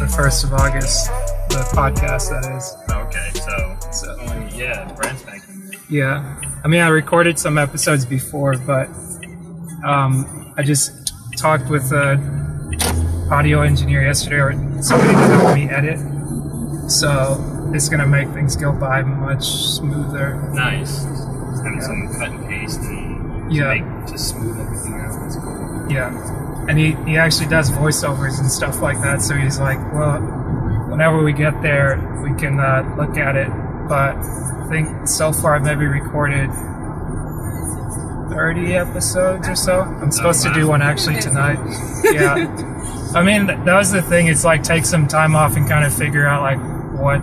the first of August, the podcast that is. Okay, so, so only, yeah, brand spanking. Yeah. I mean, I recorded some episodes before, but um, I just talked with an audio engineer yesterday or somebody to help me edit. So it's going to make things go by much smoother. Nice. It's having some cut and paste and Yeah. make just smooth everything out. That's cool. Yeah. And he, he actually does voiceovers and stuff like that. So he's like, well, whenever we get there, we can uh, look at it. But I think so far I've maybe recorded 30 episodes or so. I'm supposed to do one actually tonight. Yeah. I mean, that was the thing. It's like take some time off and kind of figure out like what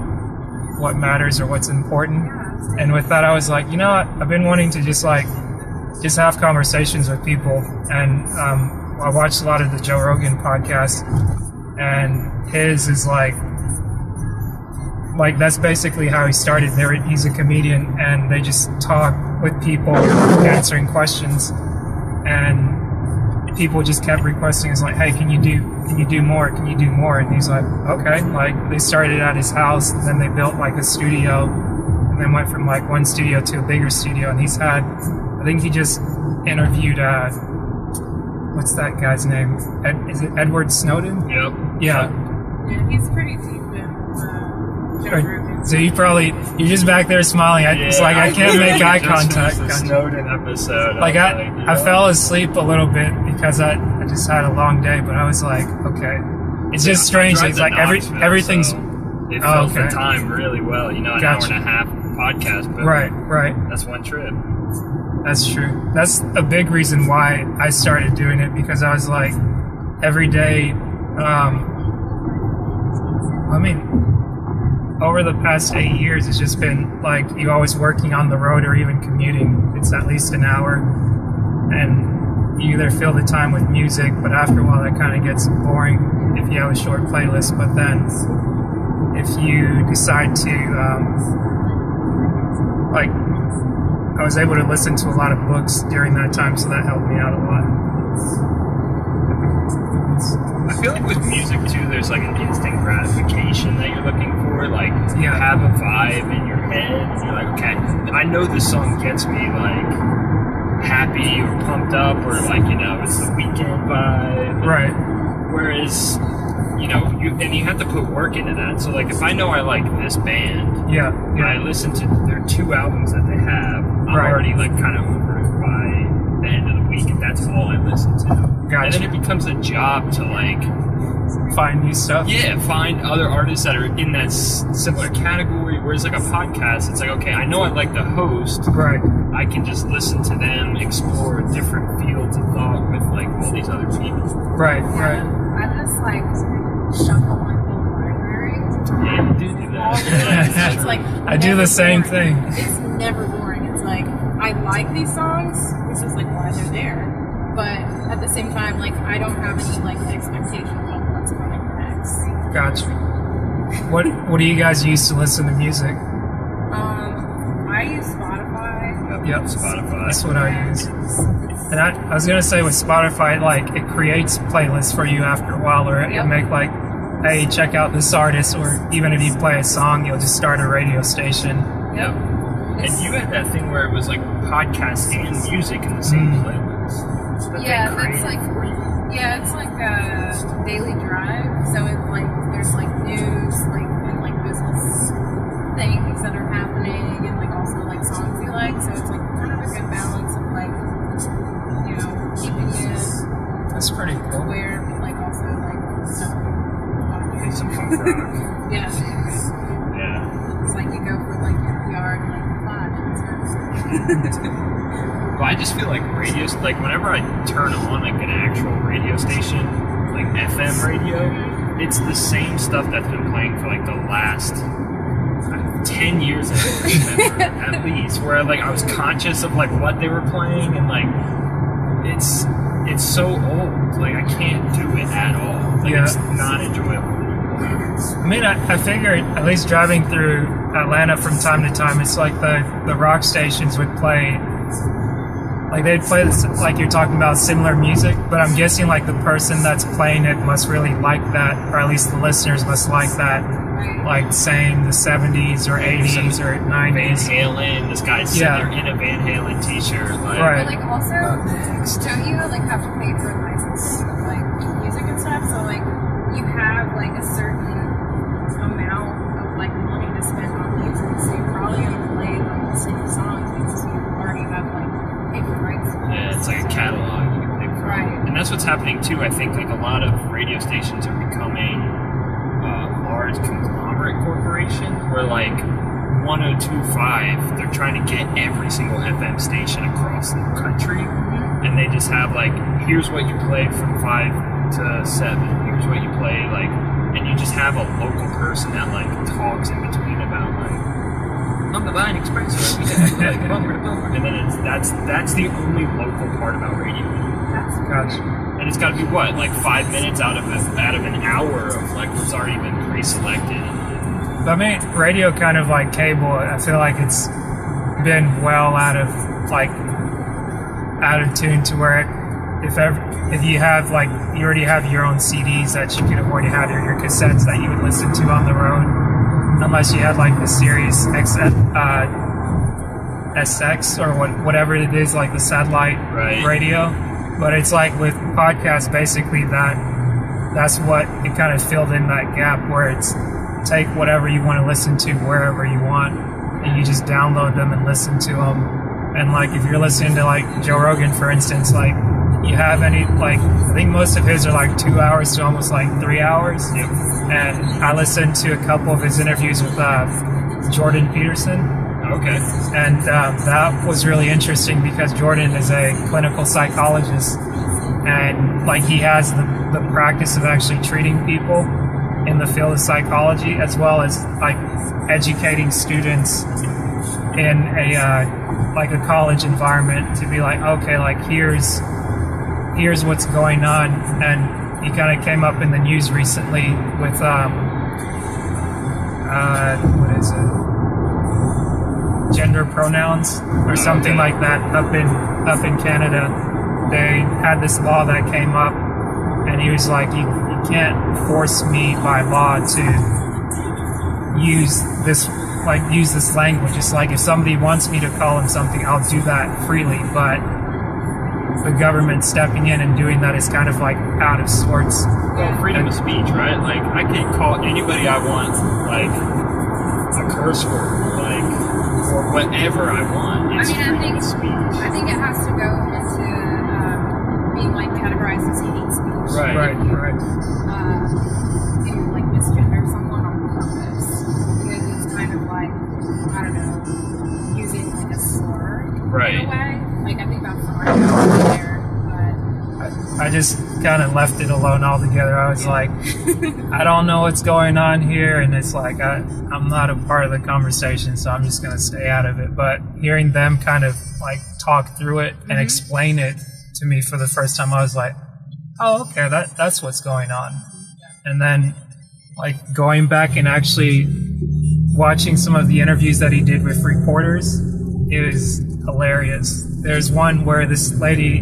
what matters or what's important. And with that, I was like, you know what? I've been wanting to just like just have conversations with people. And um, I watched a lot of the Joe Rogan podcast, and his is like, like that's basically how he started. There, he's a comedian, and they just talk with people, answering questions, and people just kept requesting. It's like, hey, can you do, can you do more? Can you do more? And he's like, okay. Like they started at his house, and then they built like a studio, and then went from like one studio to a bigger studio. And he's had, I think he just interviewed. Uh, what's that guy's name? Ed, is it Edward Snowden? Yep. Yeah. Yeah, he's pretty deep in uh, So you probably you're just back there smiling. I, it's like I can't make eye contact. finished The Snowden episode. Like was I, I yeah. fell asleep a little bit because I, I just had a long day. But I was like, okay, it's just I strange. It's like every everything's so it Oh, fills okay. the time really well. You know, an Gotcha. hour and a half podcast, but right, right. that's one trip. That's true. That's a big reason why I started doing it because I was like, every day, um, I mean, over the past eight years, it's just been like you always working on the road or even commuting. It's at least an hour, and you either fill the time with music, but after a while, that kind of gets boring if you have a short playlist. But then, if you decide to, um, like, I was able to listen to a lot of books during that time, so that helped me out a lot. I feel like with music too, there's like an instant gratification that you're looking for. Like you Yeah. have a vibe in your head, and you're like, okay, I know this song gets me like happy or pumped up, or like you know, it's the weekend vibe. Right. Whereas, you know, you and you have to put work into that. So like, if I know I like this band, Yeah. and I listen to their two albums that they have, I'm Right. already like kind of over it by the end of the week, and that's all I listen to. Gotcha. And then it becomes a job to like Find new stuff. yeah, find other artists that are in that similar category. Whereas like a podcast, it's like okay, I know I like the host. Right. I can just listen to them explore different fields of thought with like all these other people. Right. Right. I just like shuffle my whole library. Yeah, you do do that. It's like I do the same boring. thing. It's never boring. It's like I like these songs, which is like why they're there. But at the same time, like I don't have any like expectation of what's coming next. Gotcha. What What do you guys use to listen to music? Um, I use Spotify. Yep. Spotify. That's what I use. And I, I was gonna say with Spotify, like it creates playlists for you after a while, or Yep. it'll make like, hey, check out this artist, or even if you play a song, you'll just start a radio station. Yep. And you had that thing where it was like podcast and music in the same Mm. playlist. That Yeah, that's like- Yeah, it's like a daily drive. So it's like Yeah, yeah. it's like you go for like NPR and like five. and stuff. Well, I just feel like radio, like whenever I turn on like an actual radio station, like FM radio, it's the same stuff that's been playing for like the last uh, 10 years remember, at least where like I was conscious of like what they were playing and like it's it's so old like I can't do it at all like Yeah. it's not enjoyable I mean, I, I figured at least driving through Atlanta from time to time, it's like the, the rock stations would play, like they'd play this, like you're talking about similar music, but I'm guessing like the person that's playing it must really like that, or at least the listeners must like that, like saying the 70s or 80s or 90s. Van 90s. Halen this guy's sitting Yeah. there in a Van Halen t-shirt like Right. But like also, don't you like have to pay too. I think like a lot of radio stations are becoming uh, large conglomerate corporations where like 1025 they're trying to get every single FM station across the country and they just have like here's what you play from 5 to 7 here's what you play like and you just have a local person that like talks in between about like I'm the line express every day, like bumper to bumper and then it's that's that's the only local part about radio That's Gotcha. And it's got to be what, like five minutes out of a, out of an hour of like what's already been pre-selected. But I mean, radio kind of like cable. I feel like it's been well out of like out of tune to where it, if ever if you have like you already have your own CDs that you could to have your, your cassettes that you would listen to on the road, unless you had like the Sirius X uh, SX or what whatever it is, like the satellite Right. radio. But it's like with podcasts, basically that that's what it kind of filled in that gap where it's take whatever you want to listen to wherever you want and you just download them and listen to them and like if you're listening to like joe rogan for instance like you have any like i think most of his are like two hours to almost like three hours. And i listened to a couple of his interviews with uh, jordan peterson Okay. and um, that was really interesting because Jordan is a clinical psychologist, and like he has the, the practice of actually treating people in the field of psychology, as well as like educating students in a uh, like a college environment to be like, okay, like here's here's what's going on, and he kind of came up in the news recently with um, uh? Gender pronouns or something Okay. like that up in up in Canada. They had this law that came up, and he was like, "You, you can't force me by law to use this like use this language. It's like if somebody wants me to call him something, I'll do that freely, but." The government stepping in and doing that is kind of like out of sorts. Well, freedom of speech, right? Like I can call anybody I want, like a curse word, like or whatever I want. It's I mean, I think- speech. I think it has to go into um, being like categorized as hate speech. Right. Right, right. Uh, you know, like misgender someone on purpose because it's kind of like I don't know, using like a slur in Right. a way. Like I think that's the argument there, but I just kind of left it alone altogether. I was like, I don't know what's going on here, and it's like I, I'm not a part of the conversation, so I'm just gonna stay out of it. But hearing them kind of like talk through it and mm-hmm. explain it to me for the first time, I was like, oh, okay, that that's what's going on. And then like going back and actually watching some of the interviews that he did with reporters, it was hilarious. There's one where this lady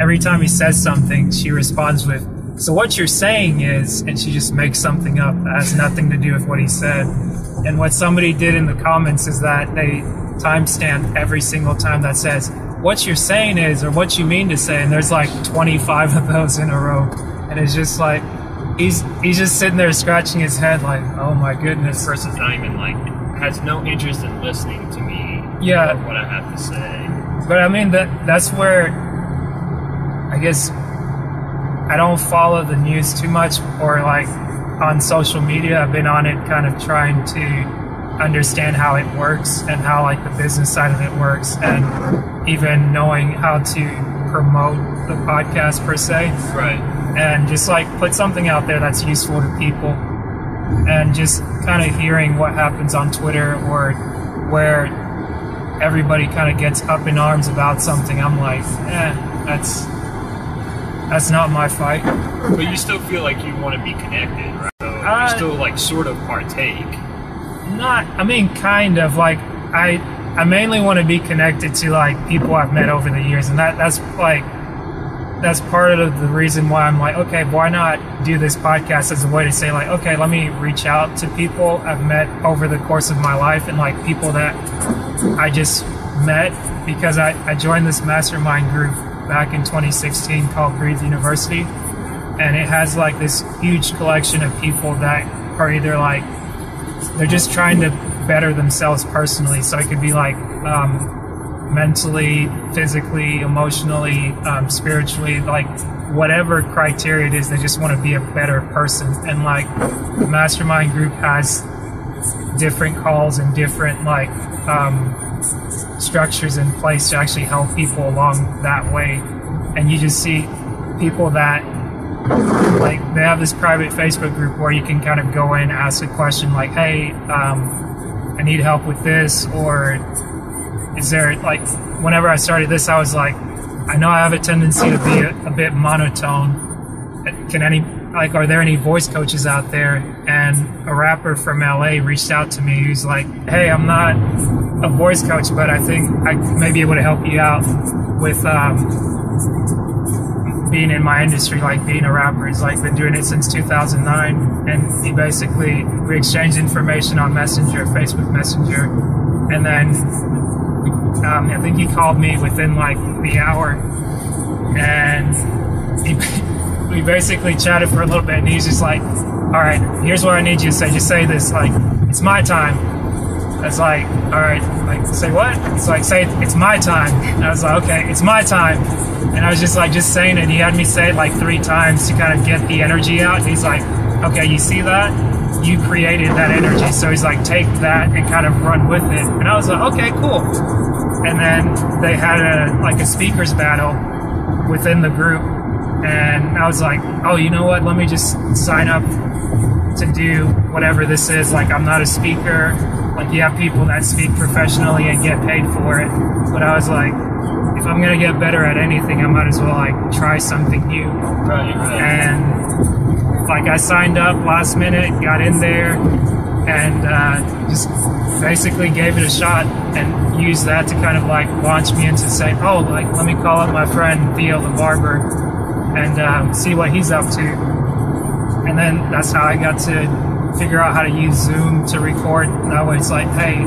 every time he says something, she responds with, So what you're saying is, and she just makes something up that has nothing to do with what he said. And what somebody did in the comments is that they timestamp every single time that says, What you're saying is, or what you mean to say. And there's like 25 of those in a row. And it's just like, he's, he's just sitting there scratching his head, like, Oh my goodness. This person's not even like has no interest in listening to me. Yeah. what I have to say. But I mean that that's where I guess I don't follow the news too much or like on social media. I've been on it kind of trying to understand how it works and how like the business side of it works and even knowing how to promote the podcast per se. Right. and just like put something out there that's useful to people and just kind of hearing what happens on Twitter or where everybody kind of gets up in arms about something, I'm like, eh, that's that's not my fight. But you still feel like you want to be connected, right? So Uh, you still like sort of partake. Not, I mean, kind of like I I mainly want to be connected to like people I've met over the years, and that that's like that's part of the reason why I'm like, okay, why not do this podcast as a way to say like, okay, let me reach out to people I've met over the course of my life and like people that I just met because I, I joined this mastermind group back in 2016 called Breathe University. And it has like this huge collection of people that are either like, they're just trying to better themselves personally. So it could be like um, mentally, physically, emotionally, um, spiritually, like whatever criteria it is, they just want to be a better person. And like the mastermind group has different calls and different like um, structures in place to actually help people along that way. And you just see people that like they have this private Facebook group where you can kind of go in, ask a question like, "Hey, um, I need help with this," or is there like whenever I started this, I was like, I know I have a tendency to be a, a bit monotone. Can any like are there any voice coaches out there? And a rapper from LA reached out to me. He's like, Hey, I'm not a voice coach, but I think I may be able to help you out with um, being in my industry, like being a rapper. He's like been doing it since 2009, and he basically we exchanged information on Messenger, Facebook Messenger, and then um, I think he called me within like the hour, and he, we basically chatted for a little bit, and he's just like, "All right, here's what I need you to say. Just say this, like, it's my time." I was like, "All right, like, say what?" It's like, "Say it's my time." And I was like, "Okay, it's my time," and I was just like, just saying it. He had me say it like three times to kind of get the energy out. And he's like, "Okay, you see that?" You created that energy, so he's like, take that and kind of run with it. And I was like, okay, cool and then they had a like a speakers battle within the group and i was like oh you know what? Let me just sign up to do whatever this is. Like i'm not a speaker. Like you have people that speak professionally and get paid for it. But i was like if i'm gonna get better at anything i might as well like try something new. Right, right. and like I signed up last minute, got in there, and uh, just basically gave it a shot and used that to kind of like launch me into saying, oh, like let me call up my friend Theo the barber and um, see what he's up to. And then that's how I got to figure out how to use Zoom to record. That way, it's like, hey,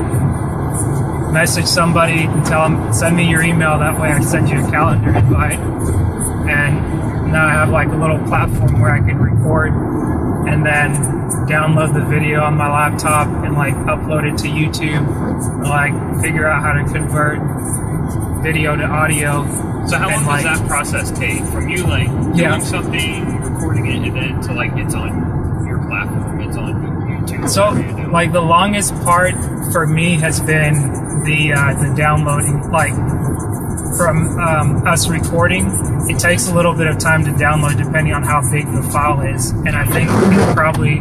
message somebody and tell them send me your email. That way, I send you a calendar invite. And now I have like a little platform where I can record and then download the video on my laptop and like upload it to YouTube. And, like figure out how to convert video to audio. So how long like, does that process take from you like doing something, recording it, and then to like it's on your platform, it's on YouTube. So, whatever you do? like the longest part for me has been the uh, the downloading. Like from um, us recording, it takes a little bit of time to download, depending on how big the file is. And I think it probably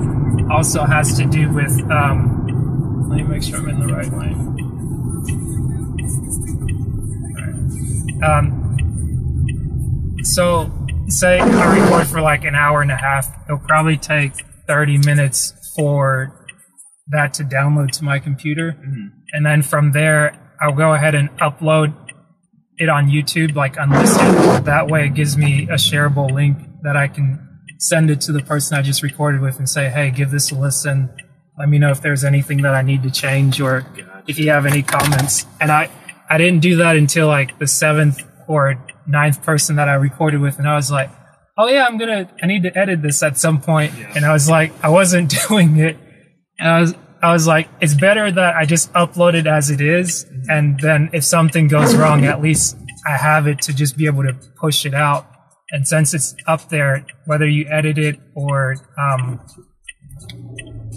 also has to do with. Um, let me make sure I'm in the right lane. Um, so, say I record for like an hour and a half, it'll probably take 30 minutes for that to download to my computer. And then from there, I'll go ahead and upload it on YouTube, like unlisted. That way, it gives me a shareable link that I can send it to the person I just recorded with and say, hey, give this a listen. Let me know if there's anything that I need to change or if you have any comments. And I, I didn't do that until like the seventh or ninth person that I recorded with. And I was like, oh yeah, I'm gonna, I need to edit this at some point. And I was like, I wasn't doing it. And I was, I was like, it's better that I just upload it as it is. And then if something goes wrong, at least I have it to just be able to push it out. And since it's up there, whether you edit it or, um,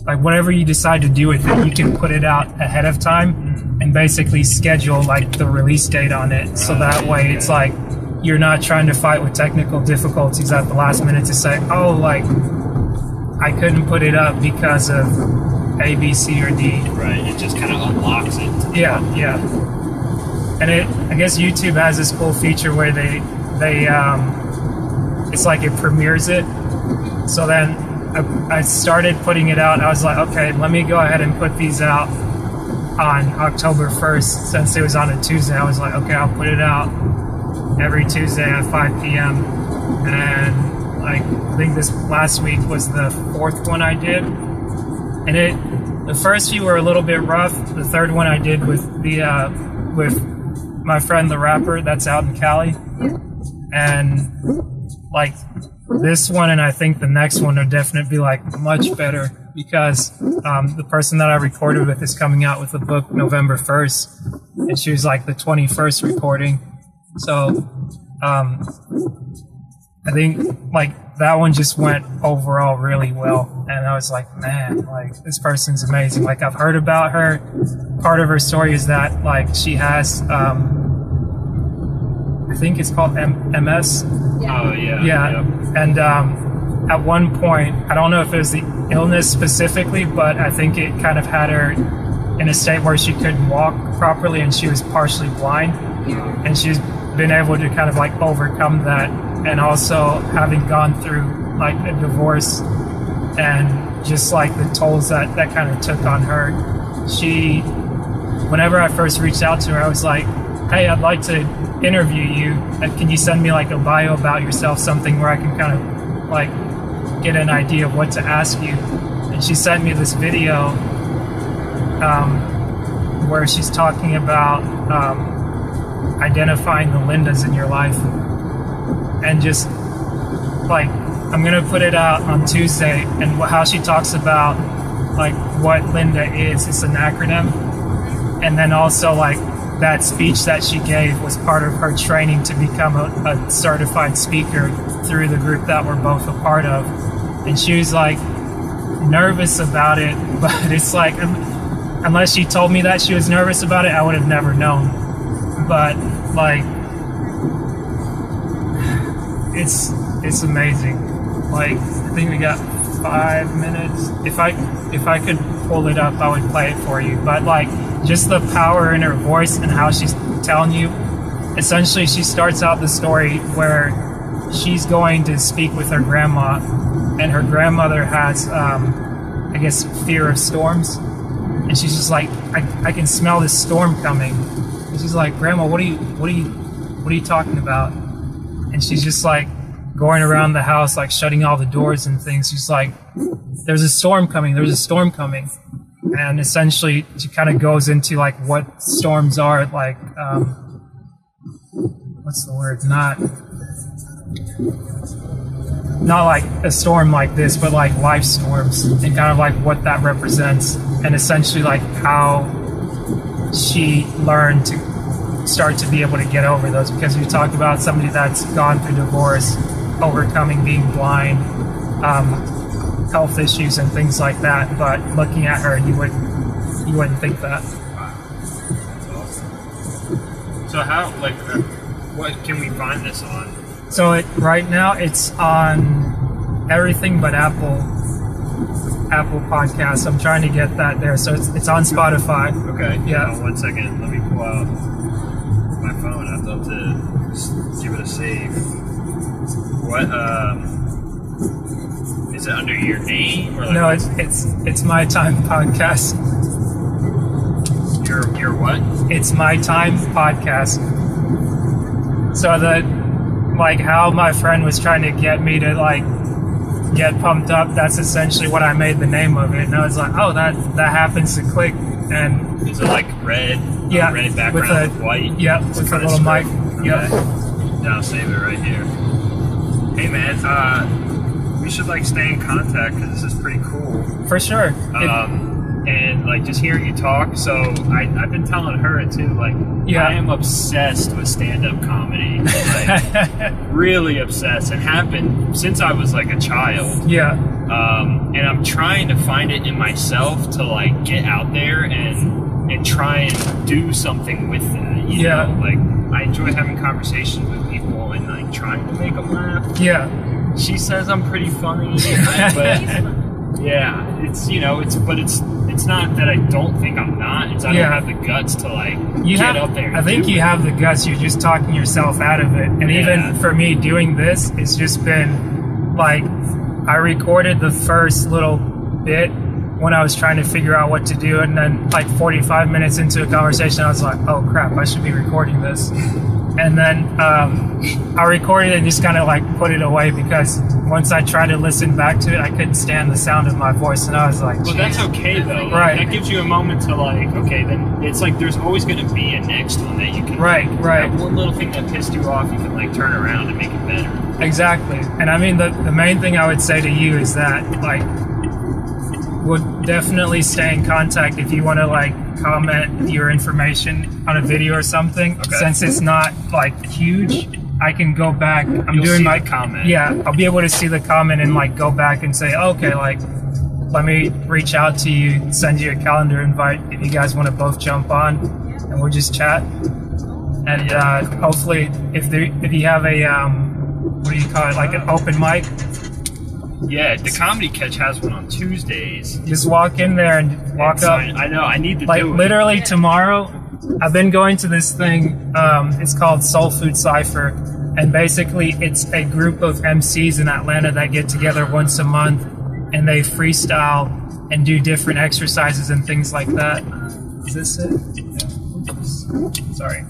like whatever you decide to do with it, you can put it out ahead of time and basically schedule like the release date on it. So that way it's like you're not trying to fight with technical difficulties at the last minute to say, oh, like I couldn't put it up because of A, B, C, or D. Right. It just kind of unlocks it. Yeah, yeah. And it, I guess YouTube has this cool feature where they, they, um, it's like it premieres it. So then I, I started putting it out. I was like, okay, let me go ahead and put these out on October 1st. Since it was on a Tuesday, I was like, okay, I'll put it out every Tuesday at 5 p.m. And like, I think this last week was the fourth one I did. And it, the first few were a little bit rough. The third one I did with the, uh, with my friend the rapper that's out in Cali. And like this one and I think the next one are definitely like much better because um, the person that I recorded with is coming out with a book November 1st and she was like the 21st recording. So um, I think like that one just went overall really well. And I was like, man, like this person's amazing. Like I've heard about her. Part of her story is that like she has, um, think it's called M- MS. Oh yeah. Yeah. Yep. And um, at one point, I don't know if it was the illness specifically, but I think it kind of had her in a state where she couldn't walk properly and she was partially blind. yeah. And she's been able to kind of like overcome that. And also having gone through like a divorce and just like the tolls that that kind of took on her, she, whenever I first reached out to her, I was like, hey, I'd like to interview you. Uh, Can you send me like a bio about yourself, something where I can kind of like get an idea of what to ask you? And she sent me this video um, where she's talking about um, identifying the Lindas in your life and just like I'm gonna put it out on Tuesday and how she talks about like what Linda is. It's an acronym, and then also like that speech that she gave was part of her training to become a, a certified speaker through the group that we're both a part of. And she was like nervous about it, but it's like unless she told me that she was nervous about it, I would have never known. But like it's it's amazing. Like I think we got five minutes. If I if I could pull it up, I would play it for you. But like just the power in her voice and how she's telling you. Essentially, she starts out the story where she's going to speak with her grandma, and her grandmother has, um, I guess, fear of storms, and she's just like, I, I can smell this storm coming. And she's like, Grandma, what are you, what are you, what are you talking about? and she's just like going around the house, like shutting all the doors and things. She's like, "There's a storm coming. There's a storm coming," and essentially she kind of goes into like what storms are, like um, what's the word? Not not like a storm like this, but like life storms, and kind of like what that represents, and essentially like how she learned to start to be able to get over those because you talked about somebody that's gone through divorce, overcoming being blind, um, health issues and things like that. But looking at her, you wouldn't you wouldn't think that. So how like uh, what can we find this on? So it right now it's on everything but Apple Apple Podcasts. I'm trying to get that there, so it's it's on Spotify. Okay. Yeah. On one second. Let me pull out my phone. I'd love to give it a save. What um is it under your name or like No, it's it's it's my time podcast. your your what? It's my time podcast. So that like how my friend was trying to get me to like get pumped up, that's essentially what I made the name of it. And I was like, oh that that happens to click and Is it like red? Yeah, red with background a- with, white. yeah, It's with a little mic. Yep. Okay. Yeah, I'll save it right here. Hey man, uh, we should like stay in contact because this is pretty cool. for sure. It- um, and like just hearing you talk. So I, I've been telling her too. Like, Yeah. I am obsessed with stand-up comedy. Like, really obsessed, and have been since I was like a child. yeah. Um, and I'm trying to find it in myself to like get out there and and try and do something with that. You Yeah. know, like I enjoy having conversations with people and like trying to make them laugh. Yeah. She says I'm pretty funny, but yeah, it's you know, it's but it's it's not that I don't think I'm not. It's I Yeah. don't have the guts to like You get have, up there. I think you it. have the guts. You're just talking yourself out of it. And Yeah. even for me doing this, it's just been like I recorded the first little bit when I was trying to figure out what to do, and then like 45 minutes into a conversation, I was like, "Oh crap, I should be recording this." And then um, I recorded it and just kind of like put it away because once I tried to listen back to it, I couldn't stand the sound of my voice, and I was like, Well, that's okay though. Right. That gives you a moment to like, okay, then it's like there's always going to be a next one that you can. Right, like, right. That one little thing that pissed you off, you can like turn around and make it better. Exactly. And I mean, the, the main thing I would say to you is that, like, would definitely stay in contact if you want to, like, comment your information on a video or something. Okay. Since it's not, like, huge, I can go back. I'm You'll doing my comment. Yeah, I'll be able to see the comment and, like, go back and say, okay, like, let me reach out to you, send you a calendar invite if you guys want to both jump on and we'll just chat. And uh, hopefully, if there, if you have a um, what do you call it, like an open mic, Yeah, the comedy catch has one on Tuesdays. just walk in there and walk So up. I, know I need to Like do it. literally tomorrow, I've been going to this thing. Um, it's called Soul Food Cypher, and basically, it's a group of MCs in Atlanta that get together once a month, and they freestyle and do different exercises and things like that. Is this it? Yeah. Sorry.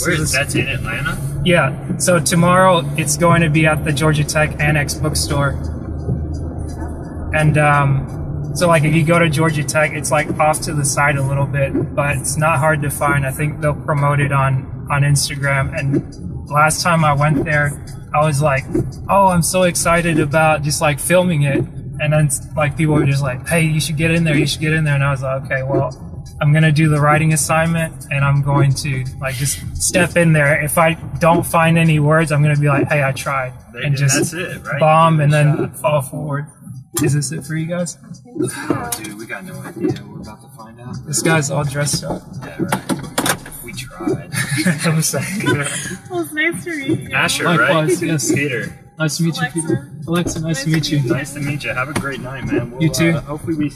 Where is that's in Atlanta? Yeah. So tomorrow it's going to be at the Georgia Tech Annex Bookstore. And um, so, like, if you go to Georgia Tech, it's like off to the side a little bit, but it's not hard to find. I think they'll promote it on on Instagram. And last time I went there, I was like, "Oh, I'm so excited about just like filming it." And then like people were just like, "Hey, you should get in there. You should get in there." And I was like, "Okay, well." I'm gonna do the writing assignment and I'm going to like just step in there. If I don't find any words, I'm gonna be like, "Hey, I tried," There- and just that's it, right? bomb and then shot. fall forward. Is this it for you guys? Oh, dude, we got no idea. We're about to find out. This guy's all dressed up. Yeah, right. We tried. I was like, Well, it's nice to meet you. Asher, Likewise, right? yes. Peter. nice to meet you, Alexa. Peter. Alexa, nice, to meet you. Nice to meet you. Have a great night, man. We'll, You too. Uh, hopefully we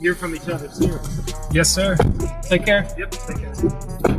hear from each other soon. Yes, sir. Take care. Yep. Take care.